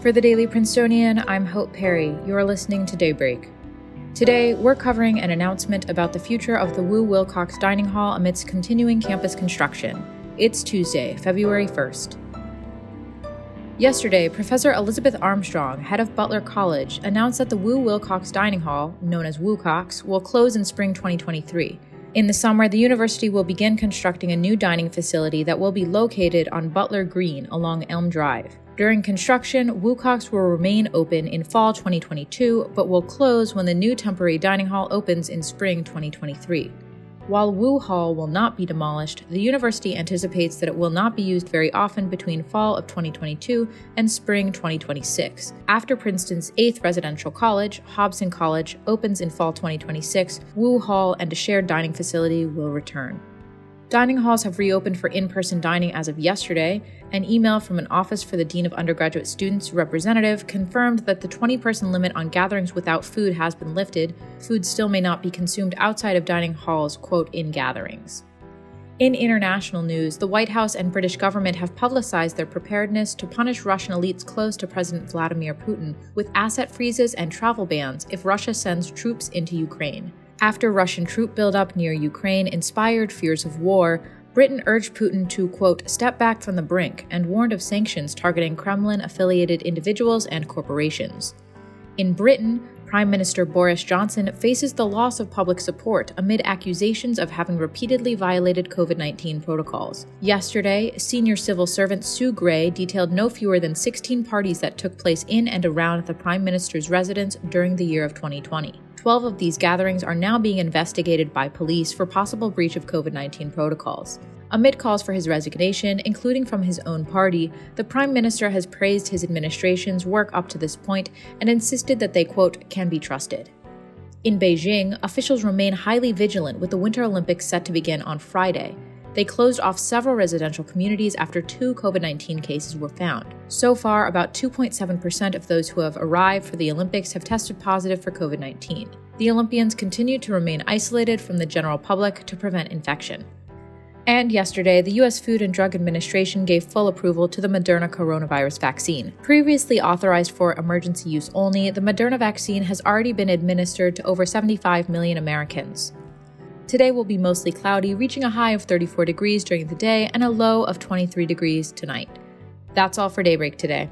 For the Daily Princetonian, I'm Hope Perry. You are listening to Daybreak. Today, we're covering an announcement about the future of the Wu Wilcox Dining Hall amidst continuing campus construction. It's Tuesday, February 1st. Yesterday, Professor Elizabeth Armstrong, head of Butler College, announced that the Wu Wilcox Dining Hall, known as WuCox, will close in spring 2023. In the summer, the university will begin constructing a new dining facility that will be located on Butler Green along Elm Drive. During construction, WuCox will remain open in fall 2022, but will close when the new temporary dining hall opens in spring 2023. While Wu Hall will not be demolished, the university anticipates that it will not be used very often between fall of 2022 and spring 2026. After Princeton's eighth residential college, Hobson College, opens in fall 2026, Wu Hall and a shared dining facility will return. Dining halls have reopened for in person dining as of yesterday. An email from an Office for the Dean of Undergraduate Students representative confirmed that the 20 person limit on gatherings without food has been lifted. Food still may not be consumed outside of dining halls, quote, in gatherings. In international news, the White House and British government have publicized their preparedness to punish Russian elites close to President Vladimir Putin with asset freezes and travel bans if Russia sends troops into Ukraine. After Russian troop buildup near Ukraine inspired fears of war, Britain urged Putin to, quote, step back from the brink and warned of sanctions targeting Kremlin affiliated individuals and corporations. In Britain, Prime Minister Boris Johnson faces the loss of public support amid accusations of having repeatedly violated COVID 19 protocols. Yesterday, senior civil servant Sue Gray detailed no fewer than 16 parties that took place in and around the Prime Minister's residence during the year of 2020. 12 of these gatherings are now being investigated by police for possible breach of COVID 19 protocols. Amid calls for his resignation, including from his own party, the Prime Minister has praised his administration's work up to this point and insisted that they, quote, can be trusted. In Beijing, officials remain highly vigilant with the Winter Olympics set to begin on Friday. They closed off several residential communities after two COVID 19 cases were found. So far, about 2.7% of those who have arrived for the Olympics have tested positive for COVID 19. The Olympians continue to remain isolated from the general public to prevent infection. And yesterday, the U.S. Food and Drug Administration gave full approval to the Moderna coronavirus vaccine. Previously authorized for emergency use only, the Moderna vaccine has already been administered to over 75 million Americans. Today will be mostly cloudy, reaching a high of 34 degrees during the day and a low of 23 degrees tonight. That's all for Daybreak today.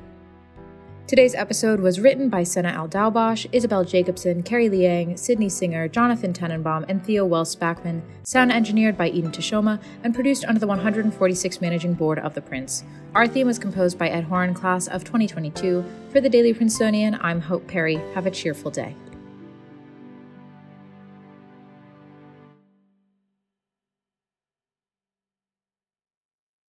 Today's episode was written by Senna Al Daubash, Isabel Jacobson, Carrie Liang, Sydney Singer, Jonathan Tenenbaum, and Theo Wells Spackman, sound engineered by Eden Tashoma, and produced under the 146 Managing Board of The Prince. Our theme was composed by Ed Horan, class of 2022. For the Daily Princetonian, I'm Hope Perry. Have a cheerful day.